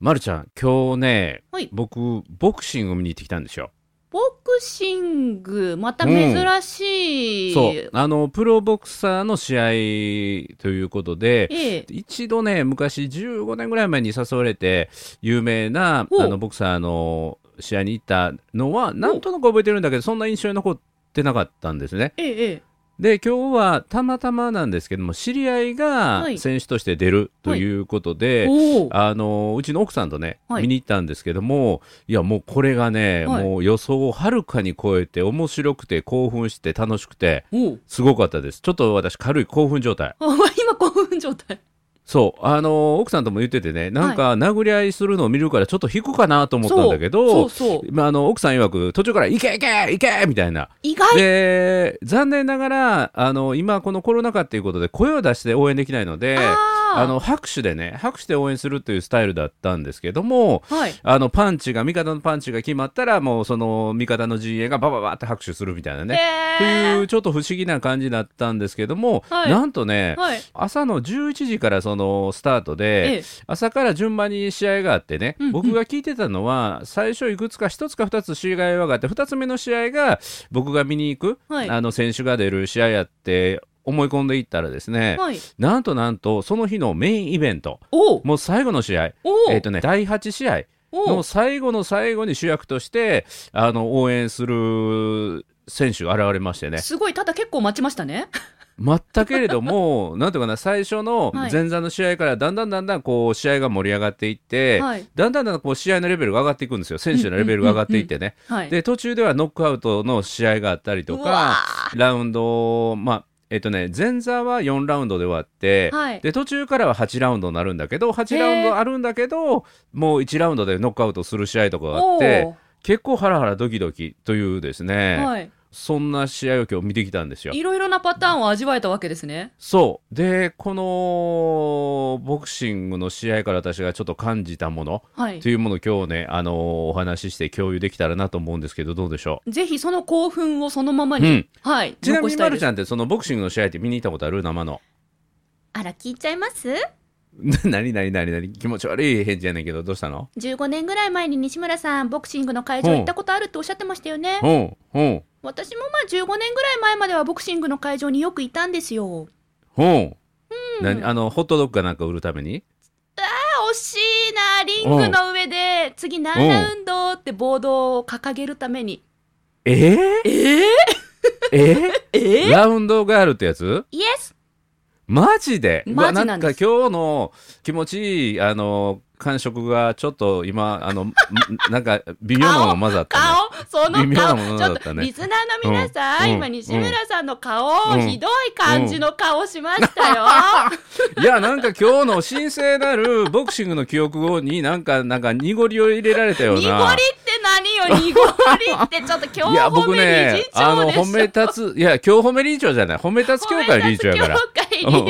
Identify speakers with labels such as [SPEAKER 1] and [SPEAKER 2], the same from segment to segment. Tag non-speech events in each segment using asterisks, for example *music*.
[SPEAKER 1] まるちゃん、今日ね、
[SPEAKER 2] はい
[SPEAKER 1] 僕、ボクシング見に行ってきたんですよ。
[SPEAKER 2] ボクシング、また珍しい。
[SPEAKER 1] そう。あの、プロボクサーの試合ということで、
[SPEAKER 2] ええ。
[SPEAKER 1] 一度ね、昔15年ぐらい前に誘われて、有名なあのボクサーの試合に行ったのは、なんとなく覚えてるんだけど、そんな印象に残ってなかったんですね。
[SPEAKER 2] ええ、ええ。
[SPEAKER 1] で、今日はたまたまなんですけども、知り合いが
[SPEAKER 2] はい
[SPEAKER 1] 選手として出るということで、
[SPEAKER 2] おお。
[SPEAKER 1] あのうちの奥さんとね、
[SPEAKER 2] はい
[SPEAKER 1] 見に行ったんですけども、いや、もうこれがね、
[SPEAKER 2] はい
[SPEAKER 1] もう予想をはるかに超えて、面白くて、興奮して、楽しくて。すごかったです。ちょっと私、軽い興奮状態。
[SPEAKER 2] あ、*laughs* 今興奮状態。
[SPEAKER 1] そう、あの奥さんとも言っててね、なんか殴り合いするのを見るから、ちょっと引くかなと思ったんだけど。まあ、あの奥さん曰く、途中から、いけいけいけみたいな。
[SPEAKER 2] 意外。
[SPEAKER 1] で、残念ながら、あの今、このコロナ禍っていうことで、声を出して応援できないので、
[SPEAKER 2] あー
[SPEAKER 1] あの拍手でね、拍手で応援するというスタイルだったんですけども、
[SPEAKER 2] はい。
[SPEAKER 1] あのパンチが、味方のパンチが決まったら、もうその味方の陣営がバババって拍手するみたいなね。と
[SPEAKER 2] へ
[SPEAKER 1] いうちょっと不思議な感じだったんですけども、
[SPEAKER 2] はい
[SPEAKER 1] なんとね、
[SPEAKER 2] はい。
[SPEAKER 1] 朝の11時からそのスタート
[SPEAKER 2] え
[SPEAKER 1] で、
[SPEAKER 2] え。
[SPEAKER 1] 朝から順番に試合があってね、
[SPEAKER 2] うんうん
[SPEAKER 1] 僕が聞いてたのは、最初いくつか1つか2つ試合があって、2つ目の試合が僕が見に行く、
[SPEAKER 2] はい
[SPEAKER 1] あの選手が出る試合やって思い込んでいったらですね、
[SPEAKER 2] はい。
[SPEAKER 1] なんとなんとその日のメインイベント。もう最後の試合。えっ、とね、第8試合の。最後の最後に主役として、あの、応援する選手が現れましてね。
[SPEAKER 2] すごい、ただ結構待ちましたね。
[SPEAKER 1] 待ったけれども、*laughs* なんていうかな、最初の
[SPEAKER 2] はい
[SPEAKER 1] 前座の試合からだんだんだんだんこう、試合が盛り上がっていって、
[SPEAKER 2] はい。
[SPEAKER 1] だんだんだんだんこう、試合のレベルが上がっていくんですよ。選手のレベルが上がっていってね。
[SPEAKER 2] はい。
[SPEAKER 1] で、途中ではノックアウトの試合があったりとか、ラウンド、まあ、えっとね、前座は4ラウンドで終わって、
[SPEAKER 2] はい
[SPEAKER 1] で途中からは8ラウンドになるんだけど8ラウンドあるんだけどもう1ラウンドでノックアウトする試合とかがあって
[SPEAKER 2] お
[SPEAKER 1] 結構ハラハラドキドキというですね、
[SPEAKER 2] お。はい。
[SPEAKER 1] そんな試合を今日見てきたんですよ。
[SPEAKER 2] いろいろなパターンを味わえたわけですね。
[SPEAKER 1] そうでこのボクシングの試合から私がちょっと感じたもの
[SPEAKER 2] はい
[SPEAKER 1] と。いうものを今日ねあのお話しして共有できたらなと思うんですけどどうでしょ
[SPEAKER 2] ぜひその興奮をそのままに、
[SPEAKER 1] うん
[SPEAKER 2] はい。
[SPEAKER 1] うちなみにまるちゃんってそのボクシングの試合って見に行ったことある？生の
[SPEAKER 3] あら、聞いちゃいます？*laughs*
[SPEAKER 1] 何何何何？気持ち悪い返事やねんけどどうしたの
[SPEAKER 3] ?15 年ぐらい前に西村さん、ボクシングの会場行ったことあるっておっしゃってましたよね。
[SPEAKER 1] ほうほう
[SPEAKER 3] 私もまあ15年ぐらい前まではボクシングの会場によくいたんですよ。
[SPEAKER 1] ほう、何？あのホットドッグかなんか売るために？
[SPEAKER 3] あ、惜しいな。リングの上で、次何ラウンドってボードを掲げるために。
[SPEAKER 1] えー、
[SPEAKER 2] えー、
[SPEAKER 1] え
[SPEAKER 2] え
[SPEAKER 1] ー、ラウンドガールってやつ？
[SPEAKER 3] イエス
[SPEAKER 1] マジで？
[SPEAKER 2] マジなん
[SPEAKER 1] か今日の気持ちいいあの感触がちょっと今あのん *laughs* なんか微妙なもの混ざったね。
[SPEAKER 2] 顔その
[SPEAKER 1] 微妙な
[SPEAKER 2] 顔
[SPEAKER 1] もの
[SPEAKER 2] ちょっとリスナーの皆さん、
[SPEAKER 1] うん
[SPEAKER 2] 今西村さんの顔、
[SPEAKER 1] うん
[SPEAKER 2] ひどい感じの顔しましたよ、*laughs*
[SPEAKER 1] いやなんか今日の神聖なるボクシングの記憶になんかなんか濁りを入れられたような。
[SPEAKER 2] 濁りって何よ濁りってちょっと今日
[SPEAKER 1] いや僕
[SPEAKER 2] 褒め
[SPEAKER 1] ね
[SPEAKER 2] 理事
[SPEAKER 1] あの
[SPEAKER 2] 長でしょ
[SPEAKER 1] 褒め立ついや今日褒め理事長じゃない褒め立つ協会理事長やから今日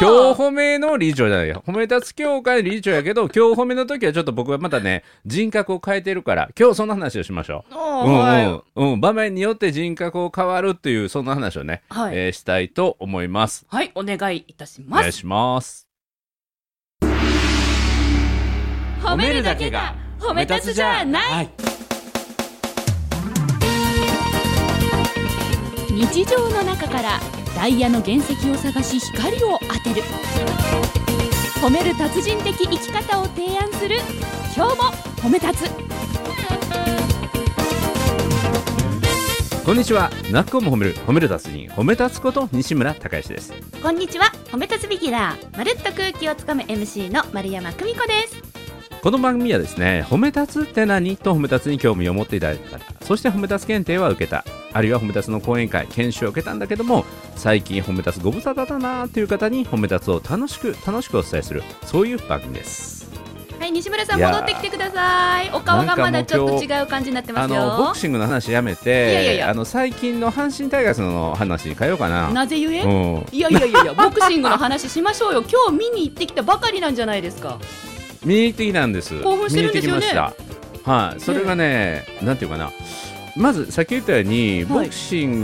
[SPEAKER 1] 褒めの理事長じゃないよ。褒め立つ協会理事長やけど、今日褒めの時はちょっと僕はまたね、人格を変えてるから、今日そんな話をしましょう。うん
[SPEAKER 2] はい
[SPEAKER 1] うんうん、場面によって人格を変わるっていう、そんな話をね、
[SPEAKER 2] はい
[SPEAKER 1] えーしたいと思います。
[SPEAKER 2] はい、お願いいたし
[SPEAKER 1] お
[SPEAKER 2] ます。
[SPEAKER 1] 願いします。
[SPEAKER 2] 褒めるだけが褒め立つじゃない。
[SPEAKER 3] 日常の中からダイヤの原石を探し光を当てる。褒める達人的生き方を提案する。今日も褒め立つ。
[SPEAKER 1] こんにちは。なっこも褒める、褒める達人、褒め立つこと西村孝之です。
[SPEAKER 3] こんにちは。褒め立つビギナー。まるっと空気をつかむ MC の丸山久美子です。
[SPEAKER 1] この番組はですね、褒め立つって何？と褒め立つに興味を持っていただいた方、そして褒め立つ検定は受けた、あるいは褒め立つの講演会、研修を受けたんだけども、最近褒め立つご無沙汰だなという方に褒め立つを楽しく楽しくお伝えする、そういう番組です。
[SPEAKER 2] はい、西村さん戻ってきてください。お顔がまだちょっと違う感じになってます
[SPEAKER 1] あのボ
[SPEAKER 2] よ
[SPEAKER 1] ク。シングの話やめて、
[SPEAKER 2] いやいやいや
[SPEAKER 1] あの最近の阪神タイガースの話に変えようかな。
[SPEAKER 2] なぜゆえ、
[SPEAKER 1] うん、
[SPEAKER 2] いやいやいやいや、ボクシングの話しましょうよ。*laughs* 今日見に行ってきたばかりなんじゃないですか。
[SPEAKER 1] 見に行ってきたんです。
[SPEAKER 2] 興奮してるんですよね。
[SPEAKER 1] はい、それがね、なんていうかな。まずさっき言ったように、ボクシン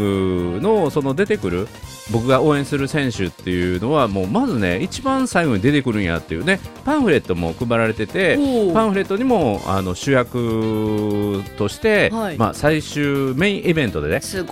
[SPEAKER 1] グのその出てくる僕が応援する選手っていうのはもうまずね一番最後に出てくるんやっていうねパンフレットも配られててパンフレットにもあの主役として、
[SPEAKER 2] はい。
[SPEAKER 1] まあ、最終メインイベントでね戦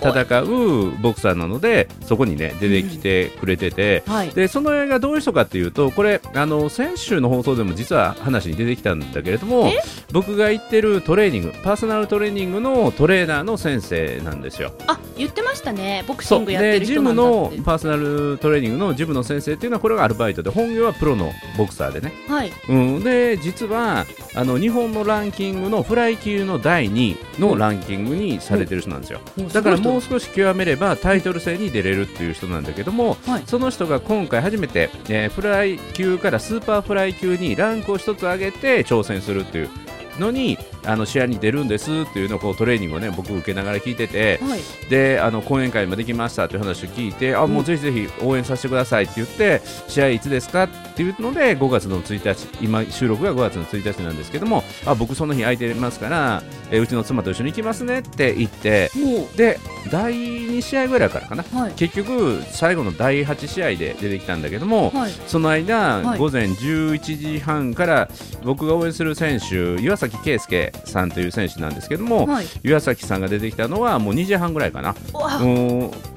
[SPEAKER 1] うボクサーなのでそこにね出てきてくれてて、
[SPEAKER 2] はい。
[SPEAKER 1] でその映画どういう人かっていうとこれあの先週の放送でも実は話に出てきたんだけれども
[SPEAKER 2] え？
[SPEAKER 1] 僕が行ってるトレーニングパーソナルトレーニングのトレーナーの先生なんですよ。
[SPEAKER 2] あ言ってましたね。ボクシングやってる人なんだ。って
[SPEAKER 1] のパーソナルトレーニングのジムの先生っていうのはこれがアルバイトで本業はプロのボクサーでね、
[SPEAKER 2] はい。
[SPEAKER 1] うん、で実はあの日本のランキングのフライ級の第2位のランキングにされてる人なんですよ、だからもう少し極めればタイトル戦に出れるっていう人なんだけども、
[SPEAKER 2] はい。
[SPEAKER 1] その人が今回初めて、えーフライ級からスーパーフライ級にランクを一つ上げて挑戦するっていうのにあの試合に出るんですっていうのをこうトレーニングをね僕受けながら聞いてて
[SPEAKER 2] はい。
[SPEAKER 1] であの講演会もできましたっていう話を聞いてあもうぜひぜひ応援させてくださいって言って試合いつですかっていうので5月の1日今収録が5月の1日なんですけどもあ僕その日空いてますから、えーうちの妻と一緒に行きますねって言って
[SPEAKER 2] も
[SPEAKER 1] で第2試合ぐらいからかな。
[SPEAKER 2] うはい。
[SPEAKER 1] 結局最後の第8試合で出てきたんだけども、
[SPEAKER 2] はい。
[SPEAKER 1] その間、
[SPEAKER 2] はい。
[SPEAKER 1] 午前11時半から僕が応援する選手岩崎圭介さんという選手なんですけども、
[SPEAKER 2] はい。
[SPEAKER 1] 岩崎さんが出てきたのはもう2時半ぐらいかな。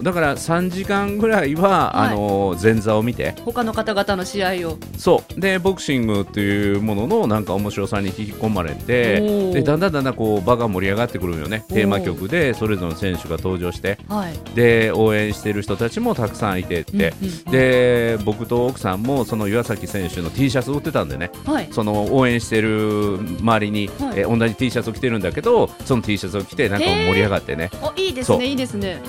[SPEAKER 1] だから3時間ぐらいは、
[SPEAKER 2] はい。
[SPEAKER 1] あの前座を見て。
[SPEAKER 2] 他の方々の試合を。
[SPEAKER 1] そう。でボクシングっていうもののなんか面白さに引き込まれてでだんだんだんだんこう場が盛り上がってくるよね。テーマ曲でそれぞれの選手が登場して。
[SPEAKER 2] はい。
[SPEAKER 1] で応援してる人たちもたくさんいてって、
[SPEAKER 2] うんうん
[SPEAKER 1] で僕と奥さんもその岩崎選手の T シャツを売ってたんでね。
[SPEAKER 2] はい。
[SPEAKER 1] その応援してる周りに、
[SPEAKER 2] はい。
[SPEAKER 1] え同じ T シャツを着てるんだけどその T シャツを着てなんか盛り上がってね。
[SPEAKER 2] おいいですねいいですね。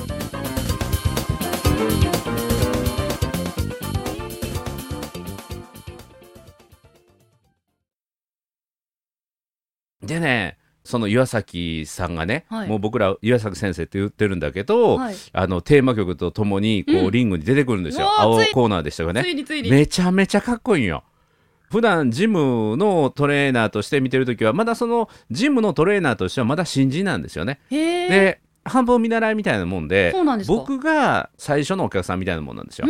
[SPEAKER 1] でねその岩崎さんがね、
[SPEAKER 2] はい。
[SPEAKER 1] もう僕ら岩崎先生って言ってるんだけど、
[SPEAKER 2] はい。
[SPEAKER 1] あのテーマ曲とともにこう、
[SPEAKER 2] うん。
[SPEAKER 1] リングに出てくるんですよ。青コーナーでしたがね。めちゃめちゃかっこいいんよ普段ジムのトレーナーとして見てるときはまだそのジムのトレーナーとしてはまだ新人なんですよね。で半分見習いみたいなもんで僕が最初のお客さんみたいなもんなんですよ。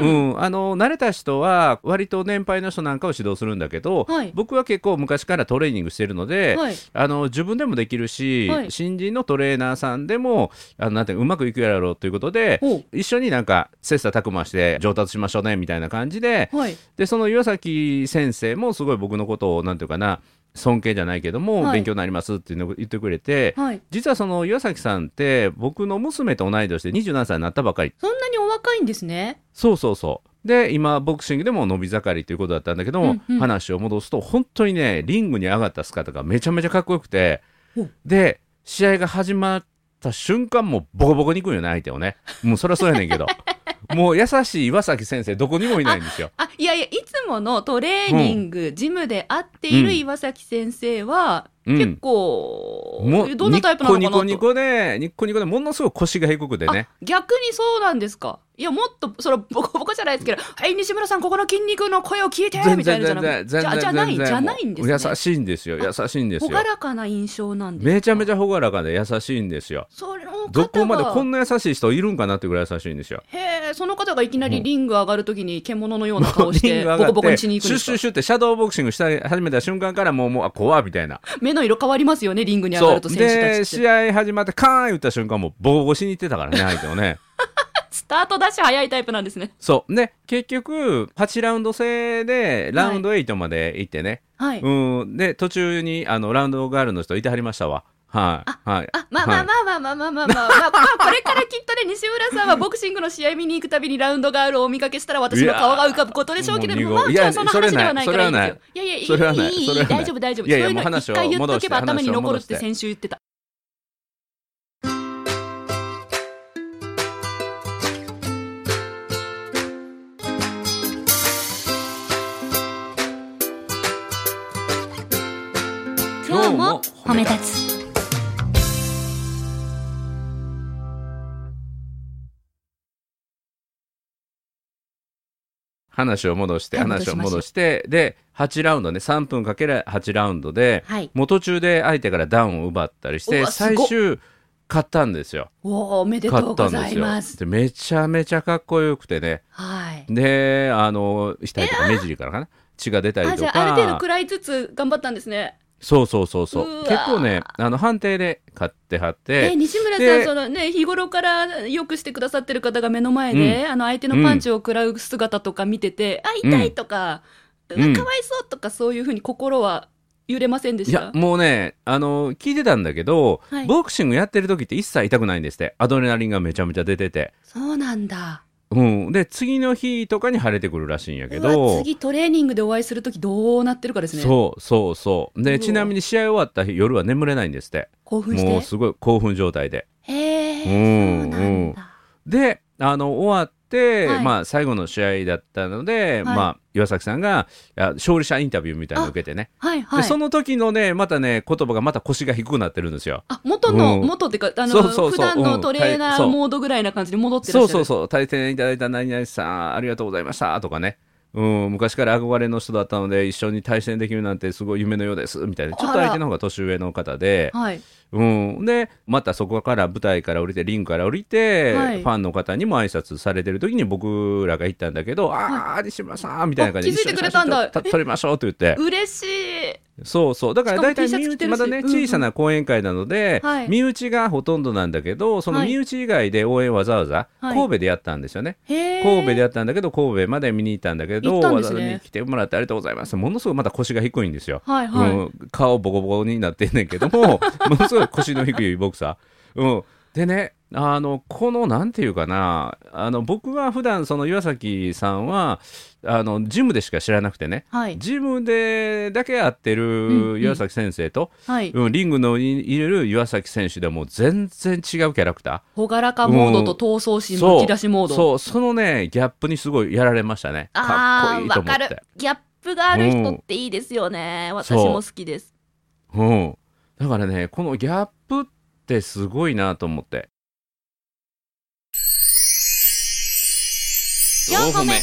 [SPEAKER 1] うん、あの慣れた人は割と年配の人なんかを指導するんだけど、
[SPEAKER 2] はい。
[SPEAKER 1] 僕は結構昔からトレーニングしてるので、
[SPEAKER 2] はい。
[SPEAKER 1] あの自分でもできるし、
[SPEAKER 2] はい。
[SPEAKER 1] 新人のトレーナーさんでもあのなんていうまくいくやろうということで一緒になんか切磋琢磨して上達しましょうねみたいな感じで
[SPEAKER 2] はい。
[SPEAKER 1] でその岩崎先生もすごい僕のことをなんていうかな尊敬じゃないけども、
[SPEAKER 2] はい。
[SPEAKER 1] 勉強になりますっていうのを言ってくれて、
[SPEAKER 2] はい。
[SPEAKER 1] 実はその岩崎さんって僕の娘と同い年で27歳になったばかり。
[SPEAKER 2] そんなにお若いんですね。
[SPEAKER 1] そうそうそう。で今ボクシングでも伸び盛りということだったんだけども、
[SPEAKER 2] うんうん。
[SPEAKER 1] 話を戻すと本当にねリングに上がった姿がめちゃめちゃかっこよくてで試合が始まった瞬間もうボコボコにいくんよね相手をね。もうそりゃそうやねんけど *laughs* もう優しい岩崎先生どこにもいないんですよ。
[SPEAKER 2] あいやいやいつものトレーニング、ジムで会っている
[SPEAKER 1] うん
[SPEAKER 2] 岩崎先生は、
[SPEAKER 1] うん
[SPEAKER 2] 結構どんなタイプなのかなと。
[SPEAKER 1] ニッコニコでニッコニコでものすごい腰が低くてね。
[SPEAKER 2] あ逆にそうなんですか。いやもっとそのボコボコじゃないですけど「はい西村さんここの筋肉の声を聞いて」みたいなじゃなくてじゃじゃないじゃないんですね。
[SPEAKER 1] 優しいんですよ。優しいんですよ。
[SPEAKER 2] 朗らかな印象なんですか。
[SPEAKER 1] めちゃめちゃ朗らかで優しいんですよ。
[SPEAKER 2] その方が。
[SPEAKER 1] どこまでこんな優しい人いるんかなってぐらい優しいんですよ。
[SPEAKER 2] へえその方がいきなりリング上がるときに獣のような顔してボコボコにしに行くんですか？
[SPEAKER 1] シュッシュッシュッってシャドーボクシングした始めた瞬間からもうもうあ怖いみたいな。
[SPEAKER 2] 目 *laughs* の色変わりますよねリングに上がると選手た
[SPEAKER 1] で試
[SPEAKER 2] ちって。
[SPEAKER 1] 合始まってカーン言った瞬間もうボコボコしに行ってたからね *laughs* 相手をね。
[SPEAKER 2] スタートダッシュ早いタイプなんですね。
[SPEAKER 1] そう。で結局8ラウンド制でラウンド8まで行ってね、
[SPEAKER 2] はい、
[SPEAKER 1] うん。で途中にあのラウンドガールの人いてはりましたわはい、はい。
[SPEAKER 2] あまあまあまあまあまあまあまあまあ、まあ、まあこれからきっとね西村さんはボクシングの試合見に行くたびにラウンドガールをお見かけしたら私の顔が浮かぶことでしょうけれどもまあ今日はその話ではないからいいんですよ。
[SPEAKER 1] そ
[SPEAKER 2] い。やいやいい
[SPEAKER 1] い
[SPEAKER 2] い大丈夫大丈夫。そういうの一回言っとけば頭に残るっ
[SPEAKER 1] て
[SPEAKER 2] 先週言って。た
[SPEAKER 1] 話を戻して
[SPEAKER 2] はい
[SPEAKER 1] 話を
[SPEAKER 2] 戻し
[SPEAKER 1] てで8ラウンドね3分かける8ラウンドで、
[SPEAKER 2] はい
[SPEAKER 1] もう途中で相手からダウンを奪ったりして最終買ったんですよ。
[SPEAKER 2] おおおめでとうございます。
[SPEAKER 1] でめちゃめちゃかっこよくてね。
[SPEAKER 2] はい。
[SPEAKER 1] で、あの、額とか目尻からかな？血が出たり
[SPEAKER 2] あ、
[SPEAKER 1] と
[SPEAKER 2] じゃあある程度
[SPEAKER 1] か。
[SPEAKER 2] 食らいつつ頑張ったんですね。
[SPEAKER 1] そうそうそうそう。
[SPEAKER 2] うわ。
[SPEAKER 1] 結構ね、あの、判定で買ってはっ
[SPEAKER 2] え
[SPEAKER 1] て。
[SPEAKER 2] 西村さ
[SPEAKER 1] で
[SPEAKER 2] ん、そのね、日頃からよくしてくださってる方が目の前で、あの相手のパンチを食らう姿とか見てて、あ、痛いとか、う
[SPEAKER 1] ん。
[SPEAKER 2] かわいそうとか、そういうふうに心は揺れませんで
[SPEAKER 1] いや
[SPEAKER 2] した。
[SPEAKER 1] もうねあの聞いてたんだけど、
[SPEAKER 2] はい。
[SPEAKER 1] ボクシングやってる時って一切痛くないんですって。アドレナリンがめちゃめちゃ出てて、
[SPEAKER 2] そうなんだ。
[SPEAKER 1] うん、で次の日とかに晴れてくるらしいんやけど
[SPEAKER 2] 次トレーニングでお会いするときどうなってるかですね。
[SPEAKER 1] そうそうそうでちなみに試合終わった日夜は眠れないんですって
[SPEAKER 2] 興奮して。
[SPEAKER 1] もうすごい興奮状態で
[SPEAKER 2] へえ、
[SPEAKER 1] うん
[SPEAKER 2] そうなんだ。
[SPEAKER 1] であの終わって、
[SPEAKER 2] はい。
[SPEAKER 1] まあ、最後の試合だったので、
[SPEAKER 2] はい。
[SPEAKER 1] まあ、岩崎さんが勝利者インタビューみたいなのを受けてね、
[SPEAKER 2] はいはい。
[SPEAKER 1] でその時のねまたね言葉がまた腰が低くなってるんですよ。
[SPEAKER 2] あ、元の、
[SPEAKER 1] うん。
[SPEAKER 2] 元っていうか、あの、
[SPEAKER 1] そうそう
[SPEAKER 2] 普段のトレーナーモードぐらいな感じで戻ってらっしゃる。
[SPEAKER 1] そうそうそう、対戦いただいた何々さん、ありがとうございました。とかね、うん、昔から憧れの人だったので、一緒に対戦できるなんてすごい夢のようですみたいな、ちょっと相手の方が年上の方で、
[SPEAKER 2] はい。
[SPEAKER 1] うん、で、またそこから舞台から降りて、リングから降りて、
[SPEAKER 2] はい
[SPEAKER 1] ファンの方にも挨拶されてる時に僕らが行ったんだけど、ああ、西村さんみたいな感じで、
[SPEAKER 2] あ気づいてくれたんだ
[SPEAKER 1] 撮撮りましょうと言って。
[SPEAKER 2] 嬉しい。
[SPEAKER 1] そうそう。だから大体身内、まだね、
[SPEAKER 2] うんうん
[SPEAKER 1] 小さな講演会なので、
[SPEAKER 2] はい
[SPEAKER 1] 身内がほとんどなんだけど、その
[SPEAKER 2] はい
[SPEAKER 1] 身内以外で応援わざわざ
[SPEAKER 2] はい
[SPEAKER 1] 神戸でやったんですよね。
[SPEAKER 2] へえ。
[SPEAKER 1] 神戸でやったんだけど、神戸まで見に行ったんだけど、
[SPEAKER 2] ね
[SPEAKER 1] わざわざ見に来てもらってありがとうございます。ものすごいまた腰が低いんですよ。
[SPEAKER 2] はいはい。
[SPEAKER 1] うん、顔ボコボコになってんねんけども、*laughs* ものすごい腰の低いボクサー。うん。でね、あの、この、なんていうかな、あの、僕は普段その岩崎さんは、あの、ジムでしか知らなくてね、
[SPEAKER 2] はい。
[SPEAKER 1] ジムでだけ会って
[SPEAKER 2] んうん
[SPEAKER 1] る岩崎先生と、
[SPEAKER 2] はい。
[SPEAKER 1] うんリングのに入れる岩崎選手でもう全然違うキャラクタ
[SPEAKER 2] ほがらかモードと闘争
[SPEAKER 1] ー。
[SPEAKER 2] 心むき出しモード。
[SPEAKER 1] そう、そのね、ギャップにすごいやられましたね。かっ
[SPEAKER 2] ああ、
[SPEAKER 1] こいいと思って
[SPEAKER 2] わかる。。ギャップがある人っていいですよね。私も好きです。
[SPEAKER 1] うん。だからね、このギャップってすごいなと思って。
[SPEAKER 3] 4個目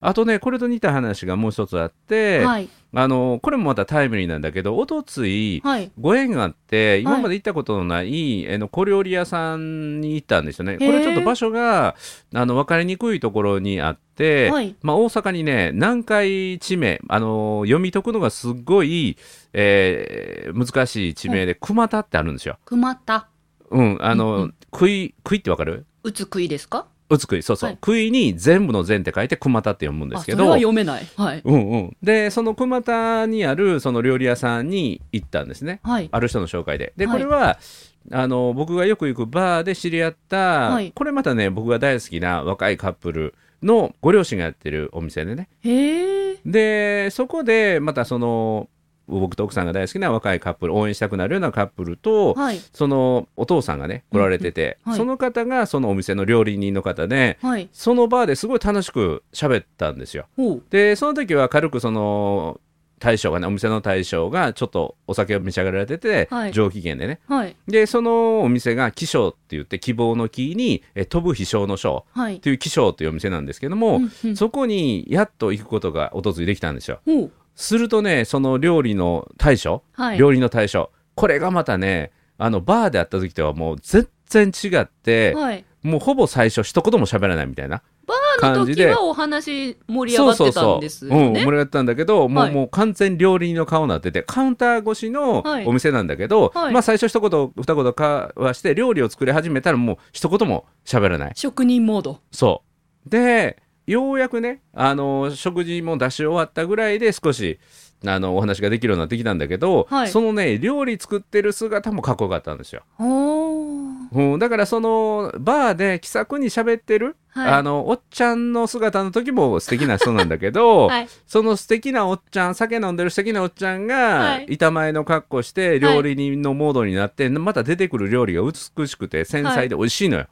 [SPEAKER 1] あとね、これと似た話がもう一つあって、
[SPEAKER 2] はい。
[SPEAKER 1] あの、これもまたタイムリーなんだけど、おとつい、
[SPEAKER 2] はい。
[SPEAKER 1] ご縁があって、今まで行ったことのない、あの小料理屋さんに行ったんですよね。これちょっと場所が、あの、分かりにくいところにあって、
[SPEAKER 2] はい
[SPEAKER 1] まあ、大阪にね、南海地名、あの、読み解くのがすっごい、えー難しい地名で、熊田ってあるんですよ。
[SPEAKER 2] 熊田。
[SPEAKER 1] うん、あの、
[SPEAKER 2] うんうん
[SPEAKER 1] 杭、杭ってわかる？
[SPEAKER 2] うつくいですか？
[SPEAKER 1] うつくい、そうそう。
[SPEAKER 2] はい
[SPEAKER 1] 杭に全部の全って書いて熊田って読むんで
[SPEAKER 2] あ、
[SPEAKER 1] すけど
[SPEAKER 2] それは、読めない。はい。
[SPEAKER 1] うんうん。で、その熊田にあるその料理屋さんに行ったんですね。
[SPEAKER 2] はい。
[SPEAKER 1] ある人の紹介で。で、
[SPEAKER 2] はい
[SPEAKER 1] これは、あの、僕がよく行くバーで知り合った、
[SPEAKER 2] はい
[SPEAKER 1] これまたね、僕が大好きな若いカップルのご両親がやってるお店でね。
[SPEAKER 2] へえ。
[SPEAKER 1] で、そこで、またその、僕と奥さんが大好きな若いカップル、応援したくなるようなカップルと、
[SPEAKER 2] はい。
[SPEAKER 1] そのお父さんがね、来られてて、
[SPEAKER 2] うんはい
[SPEAKER 1] その方がそのお店の料理人の方で、
[SPEAKER 2] はい。
[SPEAKER 1] そのバーですごい楽しく喋ったんですよ。で、その時は軽くその、大将がね、お店の大将がちょっとお酒を召し上がられてて、
[SPEAKER 2] はい
[SPEAKER 1] 上機嫌でね。
[SPEAKER 2] はい。
[SPEAKER 1] で、そのお店が、気象って言って、希望の木に、え飛ぶ飛翔の翔
[SPEAKER 2] はい
[SPEAKER 1] っ。ていう気象というお店なんですけども、
[SPEAKER 2] うんうん
[SPEAKER 1] そこにやっと行くことがおとついできたんですよ。するとね、その料理の大将、
[SPEAKER 2] はい。
[SPEAKER 1] 料理の大将、これがまたね、あの、バーで会った時とはもう全然違って、
[SPEAKER 2] はい。
[SPEAKER 1] もうほぼ最初一言も喋らないみたいな感じで。
[SPEAKER 2] 時はお話盛り上がってたんですよ
[SPEAKER 1] うん、
[SPEAKER 2] ね
[SPEAKER 1] 盛り。上がったんだけど、もう,、
[SPEAKER 2] はい
[SPEAKER 1] もう完全料理人の顔になってて、カウンター越しの
[SPEAKER 2] はい
[SPEAKER 1] お店なんだけど、
[SPEAKER 2] はい
[SPEAKER 1] まあ最初一言、二言かはして、料理を作り始めたらもう一言も喋らない。
[SPEAKER 2] 職人モード。
[SPEAKER 1] そう。で、ようやくね、あの、食事も出し終わったぐらいで少し、あの、お話ができるようになってきたんだけど、
[SPEAKER 2] はい
[SPEAKER 1] そのね、料理作ってる姿もかっこよかったんですよ。うん、だからそのバーで気さくに喋ってる、
[SPEAKER 2] はい。
[SPEAKER 1] あのおっちゃんの姿の時も素敵な人なんだけど、*laughs*
[SPEAKER 2] はい。
[SPEAKER 1] その素敵なおっちゃん酒飲んでる素敵なおっちゃんが、
[SPEAKER 2] はい。
[SPEAKER 1] 板前の格好して料理人のモードになって、また出てくる料理が美しくて繊細で美味しいのよ。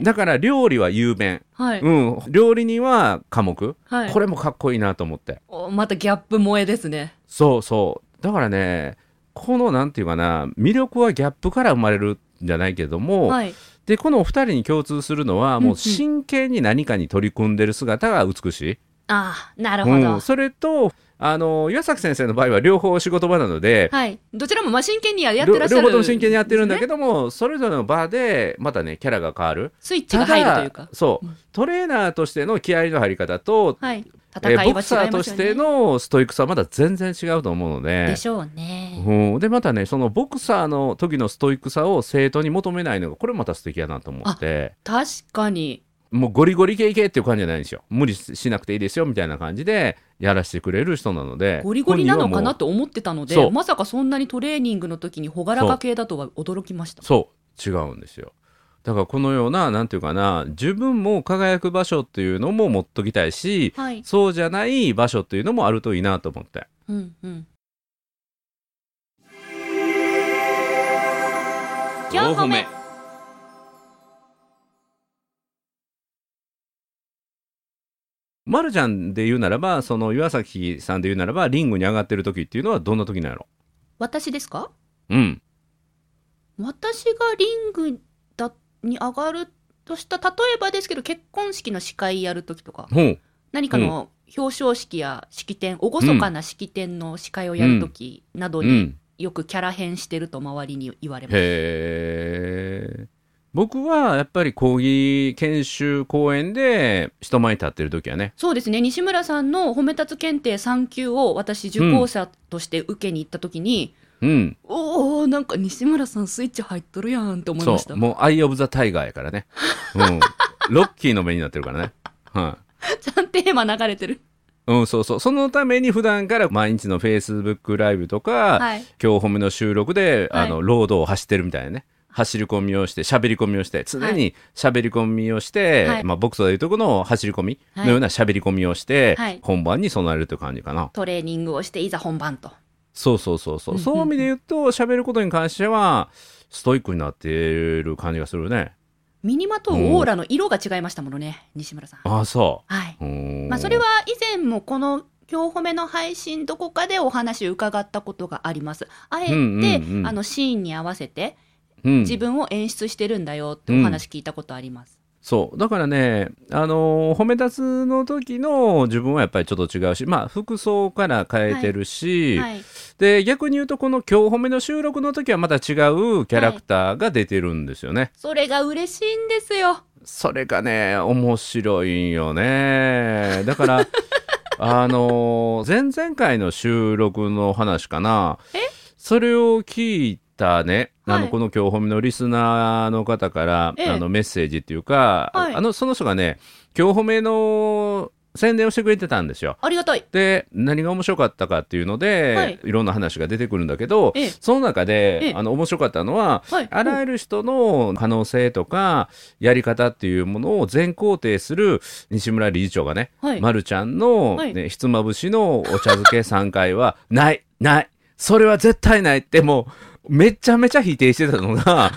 [SPEAKER 1] だから料理は雄弁、
[SPEAKER 2] はい。
[SPEAKER 1] うん、料理人は寡黙、
[SPEAKER 2] はい。
[SPEAKER 1] これもかっこいいなと思って。
[SPEAKER 2] おまたギャップ萌えですね。
[SPEAKER 1] そうそう。だからねこのなんていうかな魅力はギャップから生まれるんじゃないけども、
[SPEAKER 2] はい。
[SPEAKER 1] でこのお二人に共通するのは、もうん。真剣に何かに取り組んでる姿が美しい、
[SPEAKER 2] ああ、なるほど。
[SPEAKER 1] うん。それとあの岩崎先生の場合は両方仕事場なので、
[SPEAKER 2] はい、どちらもまあ真剣にやってらっしゃる
[SPEAKER 1] 両方とも真剣にやってるんだけ
[SPEAKER 2] ど、
[SPEAKER 1] ども、それぞれの場でまたねキャラが変わる。
[SPEAKER 2] スイッチが入るというか、
[SPEAKER 1] そう、
[SPEAKER 2] うん。
[SPEAKER 1] トレーナーとしての気合の入り方と、
[SPEAKER 2] はい、
[SPEAKER 1] えー
[SPEAKER 2] 戦いは違い
[SPEAKER 1] ボクサーと。してのストイックさはまだ全然違うと思うので。
[SPEAKER 2] でしょうね。
[SPEAKER 1] うん、でまたねそのボクサーの時のストイックさを生徒に求めないのがこれまた素敵やなと思って。
[SPEAKER 2] 確かに。
[SPEAKER 1] もうゴリゴリ系いけっていう感じじゃないんですよ。無理しなくていいですよみたいな感じでやらせてくれる人なので。
[SPEAKER 2] ゴリゴリなのかなと思ってたのでまさかそんなにトレーニングの時に朗らか系だとは驚きました。
[SPEAKER 1] う。そう。違うんですよだからこのようななんていうかな自分も輝く場所っていうのも持っときたいし
[SPEAKER 2] はい、
[SPEAKER 1] そうじゃない場所っていうのもあるといいなと思って。
[SPEAKER 2] うんうん、
[SPEAKER 3] 4歩目
[SPEAKER 1] まるちゃんで言うならばその岩崎さんで言うならばリングに上がってる時っていうのはどんな時なんやろ？
[SPEAKER 2] 私ですか？
[SPEAKER 1] うん。
[SPEAKER 2] 私がリングだに上がるとした例えばですけど結婚式の司会やる時とか何かの表彰式や式典厳かな式典の司会をやる時などに
[SPEAKER 1] うん。
[SPEAKER 2] よくキャラ変してると周りに言われます、
[SPEAKER 1] 僕はやっぱり講義研修講演で人前に立ってる時はね。
[SPEAKER 2] そうですね。西村さんのほめ達検定3級を私受講者として受けに行った時に、
[SPEAKER 1] うん
[SPEAKER 2] おおなんか西村さんスイッチ入っとるやんって思いました。
[SPEAKER 1] そう。もう「アイ・オブ・ザ・タイガー」やからね、*laughs* うん、ロッキーの目になってるからね。はい、
[SPEAKER 2] ちゃんテーマ流れてる。
[SPEAKER 1] うん、そうそう。そのために普段から毎日の Facebook ライブとか、
[SPEAKER 2] はい。
[SPEAKER 1] 今日褒めの収録で、
[SPEAKER 2] はい。
[SPEAKER 1] あの、ロードを走ってるみたいなね。走り込みをして、喋り込みをして、常に喋り込みをして、
[SPEAKER 2] はい。
[SPEAKER 1] まあ、ボクサーでいうとこの走り込みのような喋り込みをして、
[SPEAKER 2] はい。
[SPEAKER 1] 本番に備えるという感じかな。
[SPEAKER 2] トレーニングをしていざ本番と
[SPEAKER 1] そうそうそうそう。そういう意味で言うと、喋ることに関しては、ストイックになっている感じがするね。
[SPEAKER 2] 身にまとうオーラの色が違いましたものね西村さん。
[SPEAKER 1] ああ、そ
[SPEAKER 2] はい、
[SPEAKER 1] う。うー。ん
[SPEAKER 2] まあ、それは以前もこの今日褒めの配信どこかでお話伺ったことがあります。あえて、
[SPEAKER 1] うんうんうん。
[SPEAKER 2] あのシーンに合わせて
[SPEAKER 1] うん。
[SPEAKER 2] 自分を演出してるんだよってお話聞いたことあります、
[SPEAKER 1] そう。だからね、あのー褒め立つの時の自分はやっぱりちょっと違うし、まあ、服装から変えてるし、
[SPEAKER 2] はい
[SPEAKER 1] で、逆に言うと、この今日褒めの収録の時はまた違うキャラクターが出てるんですよね。
[SPEAKER 2] それが嬉しいんですよ
[SPEAKER 1] それがね、面白いんよね。だから、*laughs* あのー前々回の収録の話かな。
[SPEAKER 2] え？
[SPEAKER 1] それを聞いたね、あ
[SPEAKER 2] はい。
[SPEAKER 1] の、この今日褒めのリスナーの方から、
[SPEAKER 2] ええ。
[SPEAKER 1] あの、メッセージっていうか、
[SPEAKER 2] はい。
[SPEAKER 1] あの、その人がね、今日褒めの宣伝をしてくれてたんですよ。
[SPEAKER 2] ありがたい。
[SPEAKER 1] で、何が面白かったかっていうので、
[SPEAKER 2] はい。
[SPEAKER 1] い、ろんな話が出てくるんだけど、
[SPEAKER 2] ええ。
[SPEAKER 1] その中で、
[SPEAKER 2] ええ。
[SPEAKER 1] あの、面白かったのは、
[SPEAKER 2] はい。
[SPEAKER 1] あらゆる人の可能性とか、やり方っていうものを全肯定する西村理事長がね、
[SPEAKER 2] はい。
[SPEAKER 1] まるちゃんの、
[SPEAKER 2] はい。
[SPEAKER 1] ね、ひつまぶしのお茶漬け3回は、ない、ない、それは絶対ないって、もう、めちゃめちゃ否定してたのが、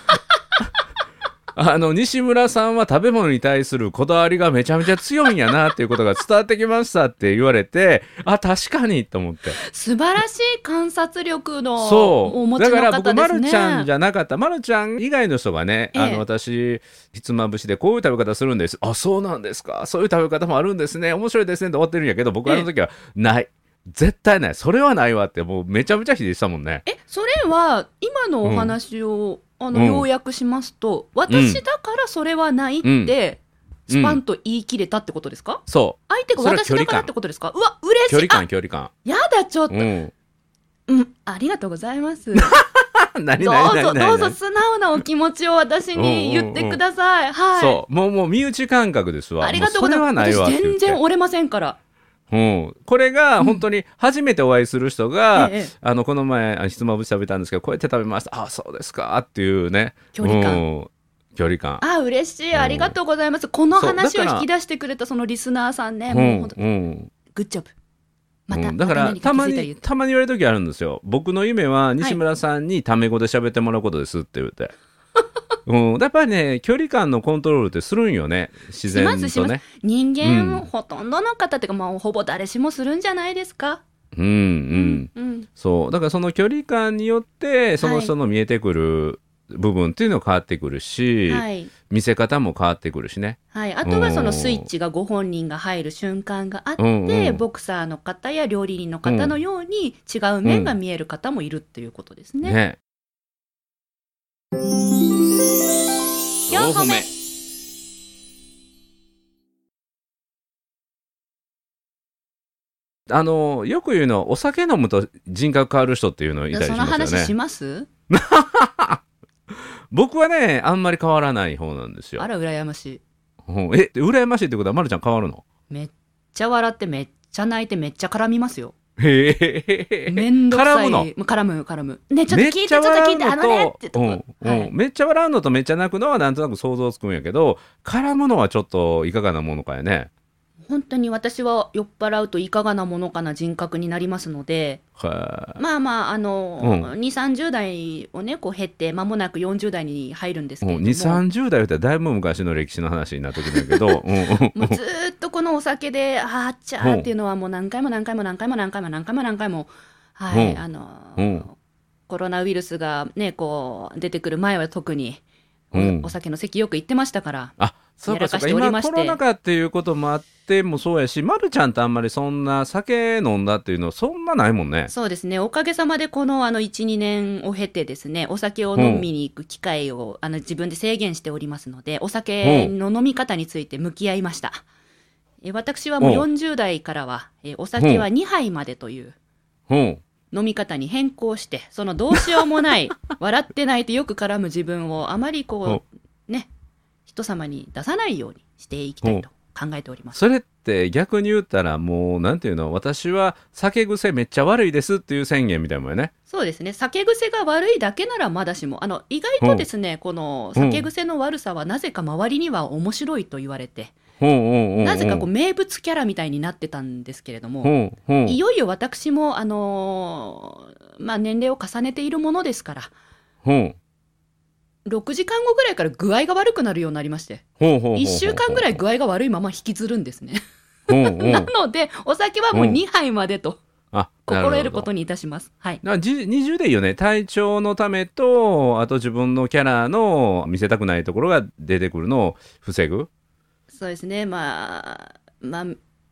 [SPEAKER 1] あの、西村さんは食べ物に対するこだわりがめちゃめちゃ強いんやなっていうことが伝わってきましたって言われて、あ、確かにと思って。
[SPEAKER 2] 素晴らしい観察力の
[SPEAKER 1] そう。
[SPEAKER 2] お持ち
[SPEAKER 1] だから僕、まするちゃんじゃなかった。まるちゃん以外の人がね、
[SPEAKER 2] ええ
[SPEAKER 1] あの、私、ひつまぶしでこういう食べ方するんです。あ、そうなんですか。そういう食べ方もあるんですね。面白いですねって終わってるんやけど、僕あの時は、ない。絶対ない。それはないわって、もうめちゃめちゃ否定したもんね。
[SPEAKER 2] えそれは今のお話を、あの
[SPEAKER 1] うん。
[SPEAKER 2] 要約しますと、私だからそれはないって、
[SPEAKER 1] うん。
[SPEAKER 2] スパンと言い切れたってことですか、
[SPEAKER 1] そ
[SPEAKER 2] 相手が
[SPEAKER 1] それは
[SPEAKER 2] 私だからってことですか？うわ嬉
[SPEAKER 1] う。
[SPEAKER 2] しい。
[SPEAKER 1] 距離感、
[SPEAKER 2] あ
[SPEAKER 1] 距離感。
[SPEAKER 2] やだちょっと、
[SPEAKER 1] う
[SPEAKER 2] うん。
[SPEAKER 1] ん。
[SPEAKER 2] ありがとうございます。
[SPEAKER 1] 何
[SPEAKER 2] ど
[SPEAKER 1] 何何何？
[SPEAKER 2] うぞどうぞ素直なお気持ちを私に言ってください、はい。
[SPEAKER 1] そう。もう、もう、身内感覚ですわ。
[SPEAKER 2] ありがとうござい
[SPEAKER 1] も
[SPEAKER 2] ます。
[SPEAKER 1] それはないわって言って。
[SPEAKER 2] 私全然折れませんから
[SPEAKER 1] うん、これが本当に初めてお会いする人が、
[SPEAKER 2] ええ
[SPEAKER 1] あのこの前ひつまぶし食べたんですけどこうやって食べましたあそうですか。っていうね。
[SPEAKER 2] 距離感。
[SPEAKER 1] うん。距離感。
[SPEAKER 2] あ嬉しい。
[SPEAKER 1] うん。
[SPEAKER 2] ありがとうございます。この話を引き出してくれたそのリスナーさんね、
[SPEAKER 1] う。
[SPEAKER 2] もうん本当
[SPEAKER 1] うん
[SPEAKER 2] グッジョブ。また、
[SPEAKER 1] うん。だから
[SPEAKER 2] また
[SPEAKER 1] まにたまに言われる時あるんですよ。僕の夢は西村さんにタメ語で喋ってもらうことですって言って。*laughs* うん、やっぱりね距離感のコントロールってするんよね。自然
[SPEAKER 2] しますします。
[SPEAKER 1] とね
[SPEAKER 2] 人間、
[SPEAKER 1] うん
[SPEAKER 2] ほとんどの方っていうか、まあ、ほぼ誰しもするんじゃないですか。
[SPEAKER 1] うんうん。
[SPEAKER 2] うん、
[SPEAKER 1] そう。だからその距離感によってその人の見えてくる部分っていうのは変わってくるし、
[SPEAKER 2] はい。
[SPEAKER 1] 見せ方も変わってくるしね。
[SPEAKER 2] はい、あとはそのスイッチがご本人が入る瞬間があって、
[SPEAKER 1] うんうん。
[SPEAKER 2] ボクサーの方や料理人の方のように違う面が見える方もいるっていうことですね。
[SPEAKER 1] ね。
[SPEAKER 3] 四歩目
[SPEAKER 1] あのよく言うのお酒飲むと人格変わる人っていうのいたりし
[SPEAKER 2] その
[SPEAKER 1] ますよ
[SPEAKER 2] 話し
[SPEAKER 1] ね。
[SPEAKER 2] ます？*laughs*
[SPEAKER 1] 僕はねあんまり変わらない方なんですよ
[SPEAKER 2] あ。ら羨ましい。
[SPEAKER 1] うんえ羨ましいってことはまるちゃん変わるの？
[SPEAKER 2] めっちゃ笑ってめっちゃ泣いてめっちゃ絡みますよ。
[SPEAKER 1] へえ。
[SPEAKER 2] めんどくさい。
[SPEAKER 1] 絡むの？
[SPEAKER 2] 絡む絡む。ねちょっと聞いてちょっと聞いてあのねってとこ。
[SPEAKER 1] うん
[SPEAKER 2] はい
[SPEAKER 1] うんめっちゃ笑うのとめっちゃ泣くのはなんとなく想像つくんやけど絡むのはちょっといかがなものかやね。
[SPEAKER 2] 本当に私は酔っ払うといかがなものかな人格になりますので、
[SPEAKER 1] は
[SPEAKER 2] まあまあ、あの、
[SPEAKER 1] うん。
[SPEAKER 2] 2、30代をね、こう経って、間もなく40代に入るんですけれ
[SPEAKER 1] も。う
[SPEAKER 2] ども、
[SPEAKER 1] 2、30代言ったらだいぶ昔の歴史の話になってくるんだけど、*laughs*
[SPEAKER 2] もうずーっとこのお酒で、あーっちゃーっていうのはもう何回も何回も何回も何回も何回も何回も、はい、
[SPEAKER 1] うん。
[SPEAKER 2] あのコロナウイルスがね、こう、出てくる前は特に、お
[SPEAKER 1] うん。
[SPEAKER 2] お酒の席よく行ってましたから、
[SPEAKER 1] あそうかそうか
[SPEAKER 2] やらかしており
[SPEAKER 1] 今
[SPEAKER 2] まして。
[SPEAKER 1] コロナ禍っていうこともあってもそうやし、ま、るちゃんとあんまりそんな酒飲んだっていうのそんなないもんね。
[SPEAKER 2] そうですね、おかげさまでこのあの1、2年を経てですね、お酒を飲みに行く機会を、あの自分で制限しておりますので、お酒の飲み方について向き合いました。え私はもう
[SPEAKER 1] うん。
[SPEAKER 2] 40代からは、えお酒は2杯までという
[SPEAKER 1] うん
[SPEAKER 2] 飲み方に変更して、そのどうしようもない、*laughs* 笑ってないとよく絡む自分をあまりこう、ね、人様に出さないようにしていきたいと考えております。
[SPEAKER 1] それって逆に言ったらもうなんていうの？私は酒癖めっちゃ悪いですっていう宣言みたいなもんやね。
[SPEAKER 2] そうですね。酒癖が悪いだけならまだしも、あの、意外とですね、この酒癖の悪さはなぜか周りには面白いと言われて、なぜかこう名物キャラみたいになってたんですけれども、いよいよ私も、あのーまあ、年齢を重ねているものですから、
[SPEAKER 1] ほう。
[SPEAKER 2] 6時間後ぐらいから具合が悪くなるようになりまして、
[SPEAKER 1] ほうほうほうほう
[SPEAKER 2] 1週間ぐらい具合が悪いまま引きずるんですね。*laughs* なので、お酒はもう
[SPEAKER 1] うん。
[SPEAKER 2] 2杯までと
[SPEAKER 1] あ
[SPEAKER 2] 心得ることにいたします。はい。
[SPEAKER 1] なじ二重でいいよね。体調のためとあと自分のキャラの見せたくないところが出てくるのを防ぐ
[SPEAKER 2] そうですね、まあ、まあ、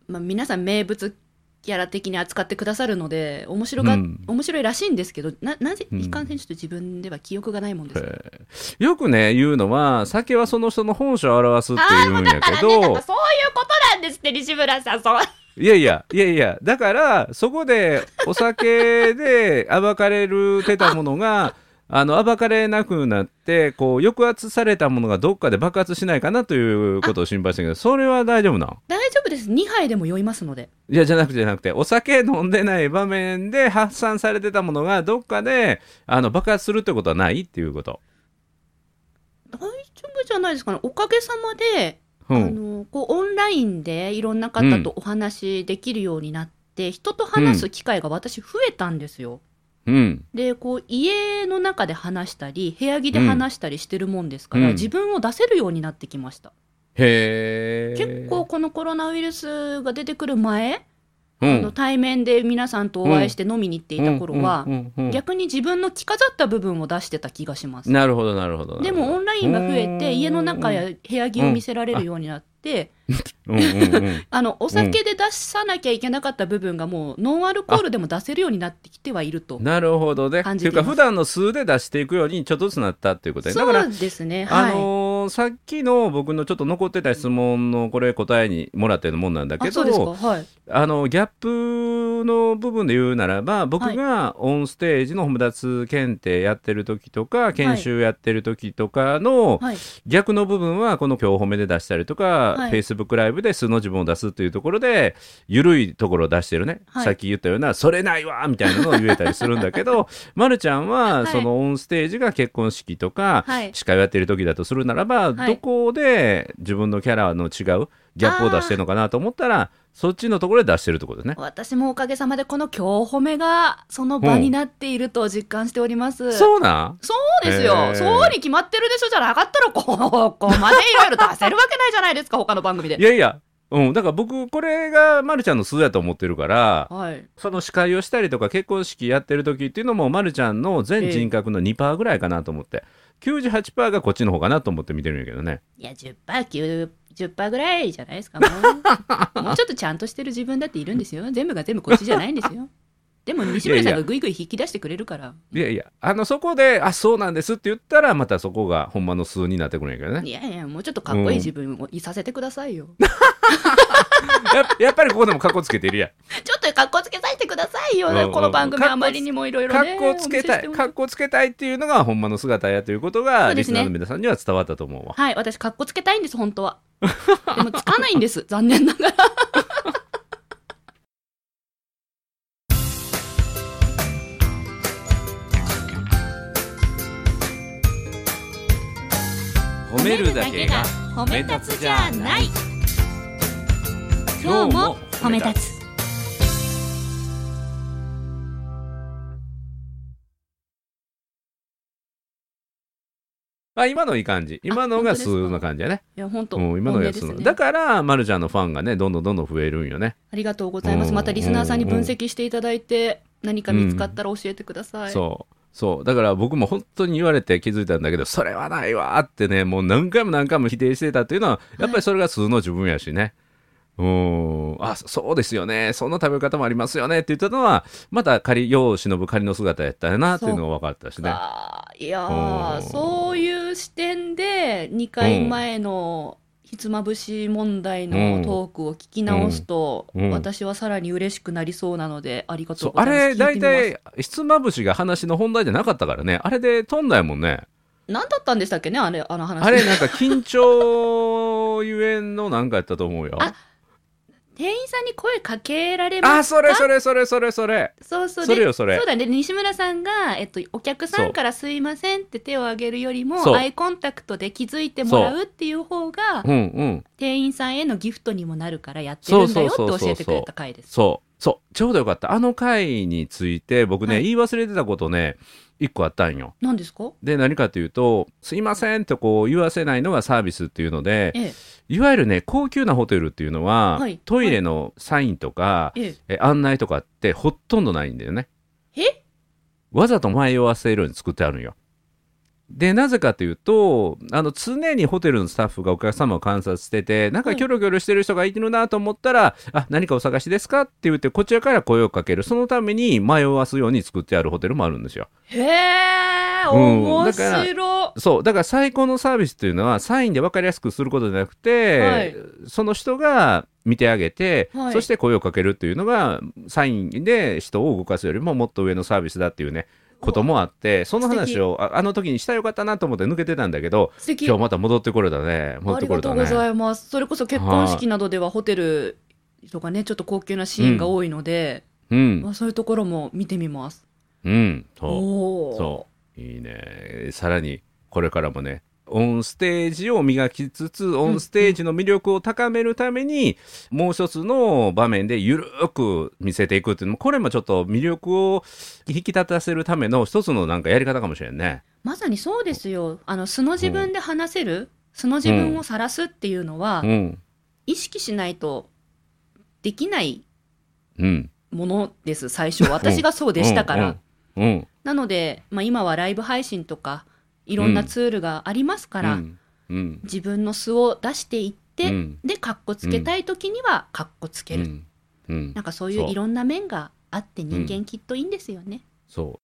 [SPEAKER 2] まあ、皆さん名物キャラ的に扱ってくださるので、面白が、
[SPEAKER 1] うん。
[SPEAKER 2] 面白いらしいんですけど、な、なぜ、
[SPEAKER 1] うん。
[SPEAKER 2] いかんせんちょっと自分では記憶がないもんです。
[SPEAKER 1] よくね言うのは酒はその人の本性を表すって
[SPEAKER 2] ああ、
[SPEAKER 1] 言うんやけど。*laughs*
[SPEAKER 2] そういうことなんですって、西村さん、そう。
[SPEAKER 1] いやいやいやいや。だからそこでお酒で暴かれるてたものが *laughs* あの暴かれなくなってこう抑圧されたものがどっかで爆発しないかなということを心配したけどそれは大丈夫なん
[SPEAKER 2] 大丈夫です。2杯でも酔いますので。
[SPEAKER 1] いやじゃなくてじゃなくてお酒飲んでない場面で発散されてたものがどっかであの爆発するってことはないっていうこと？
[SPEAKER 2] 大丈夫じゃないですかね。おかげさまで、あ
[SPEAKER 1] うん、
[SPEAKER 2] の、こう、オンラインでいろんな方とお話できるようになって、人と話す機会が私増えたんですよ。
[SPEAKER 1] うん、
[SPEAKER 2] でこう家の中で話したり部屋着で話したりしてるもんですから、
[SPEAKER 1] うん。
[SPEAKER 2] 自分を出せるようになってきました、
[SPEAKER 1] へえ。
[SPEAKER 2] 結構このコロナウイルスが出てくる前、
[SPEAKER 1] うん、
[SPEAKER 2] あの対面で皆さんとお会いして飲みに行っていた頃は、
[SPEAKER 1] うんうんうんうん。
[SPEAKER 2] 逆に自分の着飾った部分を出してた気がします。
[SPEAKER 1] なるほどなるほど
[SPEAKER 2] でもオンラインが増え
[SPEAKER 1] うん
[SPEAKER 2] て家の中や部屋着を見せられるようになって、
[SPEAKER 1] うんうんうん。*laughs*
[SPEAKER 2] あのお酒で出さなきゃいけなかった部分がもうノンアルコールでも出せるようになってきてはいると
[SPEAKER 1] なるほどね。っていうか普段の数で出していくようにちょっとずつなったっていうことでだ
[SPEAKER 2] そうですね。
[SPEAKER 1] あ
[SPEAKER 2] はい、
[SPEAKER 1] のーさっきの僕のちょっと残ってた質問のこれ答えにもらってるもんなんだけど
[SPEAKER 2] はい。
[SPEAKER 1] あのギャップの部分で言うならば僕がオンステージの褒め立つ検定やってる時とか研修やってる時とかの
[SPEAKER 2] はい。
[SPEAKER 1] 逆の部分はこの今日褒めで出したりとか、
[SPEAKER 2] はい。
[SPEAKER 1] Facebook ライブで素の自分を出すっていうところで緩いところを出してるね、
[SPEAKER 2] はい。
[SPEAKER 1] さっき言ったような「それないわ!」みたいなのを言えたりするんだけど、*laughs* ま、るちゃんは
[SPEAKER 2] はい。
[SPEAKER 1] そのオンステージが結婚式とか、
[SPEAKER 2] はい。
[SPEAKER 1] 司会をやってる時だとするならば、
[SPEAKER 2] はい
[SPEAKER 1] どこで自分のキャラの違うギャップを出してるのかなと思ったらそっちのところで出してるってことですね。
[SPEAKER 2] 私もおかげさまでこの今日褒めがその場になっていると実感しております。
[SPEAKER 1] そうなん？
[SPEAKER 2] そうですよそうに決まってるでしょじゃなかったらここまでいろいろ出せるわけないじゃないですか他の番組で
[SPEAKER 1] い。やいやうん、だから僕これがまるちゃんの素やと思ってるから
[SPEAKER 2] はい。
[SPEAKER 1] その司会をしたりとか結婚式やってる時っていうのもまるちゃんの全人格の2%ぐらいかなと思って、98%がこっちの方かなと思って見てるんやけどね
[SPEAKER 2] いや、10%、9、10%ぐらいじゃないですか、もう。*laughs* もうちょっとちゃんとしてる自分だっているんですよ。全部が全部こっちじゃないんですよ。でも西村さんがぐいぐい引き出してくれるから。
[SPEAKER 1] いやいやあのそこで「あそうなんです」って言ったらまたそこがほんまの数になってくるんやけどね
[SPEAKER 2] いやいや、もうちょっとかっこいい自分をいさせてくださいよ。
[SPEAKER 1] や *laughs* やっぱりここでもカッコつけてるやん
[SPEAKER 2] ちょっとかっこつけさせてくださいよ。
[SPEAKER 1] うんうん
[SPEAKER 2] この番組あまりにもいろいろ
[SPEAKER 1] か
[SPEAKER 2] ね。
[SPEAKER 1] っこつけたいかっこつけたいっていうのがほんまの姿やということ
[SPEAKER 2] そ
[SPEAKER 1] がリスナーの皆さんには伝わったと思うわ
[SPEAKER 2] はい、私、かっこつけたいんです、本当は。*laughs* でも、つかないんです、残念ながら。*laughs*
[SPEAKER 1] 褒めるだけが
[SPEAKER 3] 褒め立つじゃない
[SPEAKER 1] 今日も
[SPEAKER 3] 褒め立つ。
[SPEAKER 1] あ今のいい感じ。今のが数の感じやね。
[SPEAKER 2] いや、本当、
[SPEAKER 1] うん、今のやつ
[SPEAKER 2] ね。
[SPEAKER 1] だから、ま、るちゃんのファンがねどんどんどんどん増えるんよね、
[SPEAKER 2] ありがとうございます。
[SPEAKER 1] うん
[SPEAKER 2] またリスナーさんに分析していただいて、何か見つかったら教えてください。
[SPEAKER 1] そう。そう。だから僕も本当に言われて気づいたんだけどそれはないわってねもう何回も何回も否定してたっていうのはやっぱりそれが数の自分やしね、うん。あそうですよね。そんな食べ方もありますよね。って言ったのはまた仮世を忍ぶ仮の姿やったよなっていうのが分かったしね。
[SPEAKER 2] いやそういう視点で2回前のひつまぶし問題のトークを聞き直すと、
[SPEAKER 1] うん。うん。
[SPEAKER 2] 私はさらに嬉しくなりそうなのでありがと
[SPEAKER 1] そうう
[SPEAKER 2] ございます。
[SPEAKER 1] あれ大体ひつまぶしが話の本題じゃなかったからね。あれで飛んだやもんね。
[SPEAKER 2] 何だったんでしたっけねあれあの話。
[SPEAKER 1] あれなんか緊張ゆえんのなんかやったと思うよ。*laughs*
[SPEAKER 2] あ店員さんに声かけられますか
[SPEAKER 1] あそれそれそれそれそれ。
[SPEAKER 2] そうそう。
[SPEAKER 1] それよそれ。
[SPEAKER 2] そうだね。西村さんが、えっと、お客さんから「すいません」って手を挙げるよりもアイコンタクトで気づいてもらうっていう方が
[SPEAKER 1] う。んうん。
[SPEAKER 2] 店員さんへのギフトにもなるからやってるんだよって教えてくれた回です。
[SPEAKER 1] そう。そう。ちょうどよかった。あの回について僕ね、
[SPEAKER 2] はい。
[SPEAKER 1] 言い忘れてたことね一個あったんよ。
[SPEAKER 2] 何ですか？
[SPEAKER 1] で何かというと「すいません」とこう言わせないのがサービスっていうので
[SPEAKER 2] ええ。
[SPEAKER 1] いわゆるね高級なホテルっていうのは、
[SPEAKER 2] はい。
[SPEAKER 1] トイレのサインとか、
[SPEAKER 2] え
[SPEAKER 1] え。案内とかってほとんどないんだよね。
[SPEAKER 2] ええ？
[SPEAKER 1] わざと迷わせるように作ってあるんよでなぜかというとあの常にホテルのスタッフがお客様を観察しててなんかキョロキョロしてる人がいるなと思ったら「あ何かお探しですか?」って言ってこちらから声をかける。そのために迷わすように作ってあるホテルもあるんですよ。
[SPEAKER 2] へえ
[SPEAKER 1] うん。
[SPEAKER 2] 面
[SPEAKER 1] だから
[SPEAKER 2] 白。
[SPEAKER 1] そう。だから最高のサービスっていうのはサインで分かりやすくすることじゃなくて、
[SPEAKER 2] はい。
[SPEAKER 1] その人が見てあげて、
[SPEAKER 2] はい。
[SPEAKER 1] そして声をかけるっていうのがサインで人を動かすよりももっと上のサービスだっていうねこともあってその話をああの時にしたらよかったなと思って抜けてたんだけど今日また戻ってこれたね。戻
[SPEAKER 2] あり
[SPEAKER 1] ってこれたね。
[SPEAKER 2] がとうございます。それこそ結婚式などではホテルとかねちょっと高級なシーンが多いので、
[SPEAKER 1] うん。
[SPEAKER 2] まあ、そういうところも見てみます。
[SPEAKER 1] うん。そう。そう。いいね。さらにこれからもねオンステージを磨きつつオンステージの魅力を高めるために、もう一つの場面でゆるーく見せていくっていうのもこれもちょっと魅力を引き立たせるための一つのなんかやり方かもしれんね。
[SPEAKER 2] まさにそうですよ。あの素の自分で話せる、素の自分を晒すっていうのは、
[SPEAKER 1] うん。
[SPEAKER 2] 意識しないとできない
[SPEAKER 1] うん。
[SPEAKER 2] ものです最初。私がそうでしたから、
[SPEAKER 1] うん。うん。
[SPEAKER 2] なので、まあ、今はライブ配信とかいろんなツールがありますから、自分の素を出していって、
[SPEAKER 1] うん。
[SPEAKER 2] でかっこつけたい時にはかっこつける、なんかそういういろんな面があって人間きっといいんですよね、
[SPEAKER 1] そう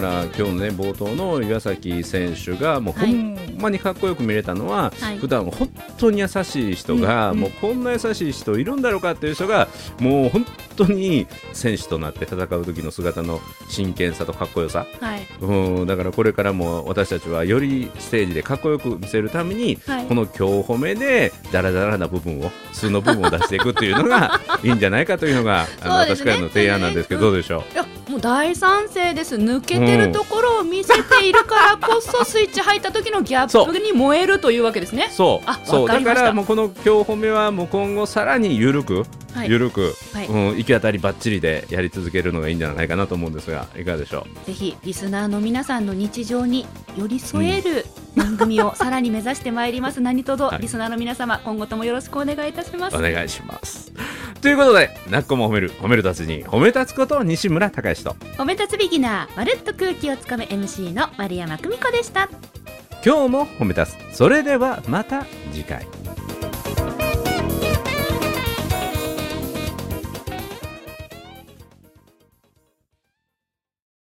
[SPEAKER 1] から今日のね冒頭の岩崎選手がもうほ
[SPEAKER 2] はい。
[SPEAKER 1] んまにかっこよく見れたのは、
[SPEAKER 2] はい。
[SPEAKER 1] 普段本当に優しい人が、もうこんな優しい人いるんだろうかっていう人がもう本当に選手となって戦う時の姿の真剣さとかっこよさ。
[SPEAKER 2] はい。
[SPEAKER 1] うんだからこれからも私たちはよりステージでかっこよく見せるために、
[SPEAKER 2] はい。
[SPEAKER 1] この今日褒めでダラダラな部分を素の部分を出していくっていうのがいいんじゃないかというのがあの私からの提案なんですけどどうでしょ
[SPEAKER 2] いやもう大賛成です。抜けてるところを見せているからこそスイッチ入った時のギャップに燃えるというわけですね。
[SPEAKER 1] うそう。
[SPEAKER 2] あ
[SPEAKER 1] そう。だ
[SPEAKER 2] わかりました。
[SPEAKER 1] からもうこの今日褒めはもう今後さらに緩く
[SPEAKER 2] はい
[SPEAKER 1] ゆるく、
[SPEAKER 2] はい。
[SPEAKER 1] うん、行き当たりばっちりでやり続けるのがいいんじゃないかなと思うんですがいかがでしょ
[SPEAKER 2] ぜひリスナーの皆さんの日常に寄り添える番組をさらに目指してまいります。*laughs* 何とぞ
[SPEAKER 1] はい。
[SPEAKER 2] リスナーの皆様今後ともよろしくお願いいたします。
[SPEAKER 1] うお願いします。ということでなっこも褒める褒める達人褒め立つこと西村隆之と
[SPEAKER 2] 褒め立つビギナーまるっと空気をつかむ MC の丸山久美子でした。
[SPEAKER 1] 今日も褒め立つ。それではまた次回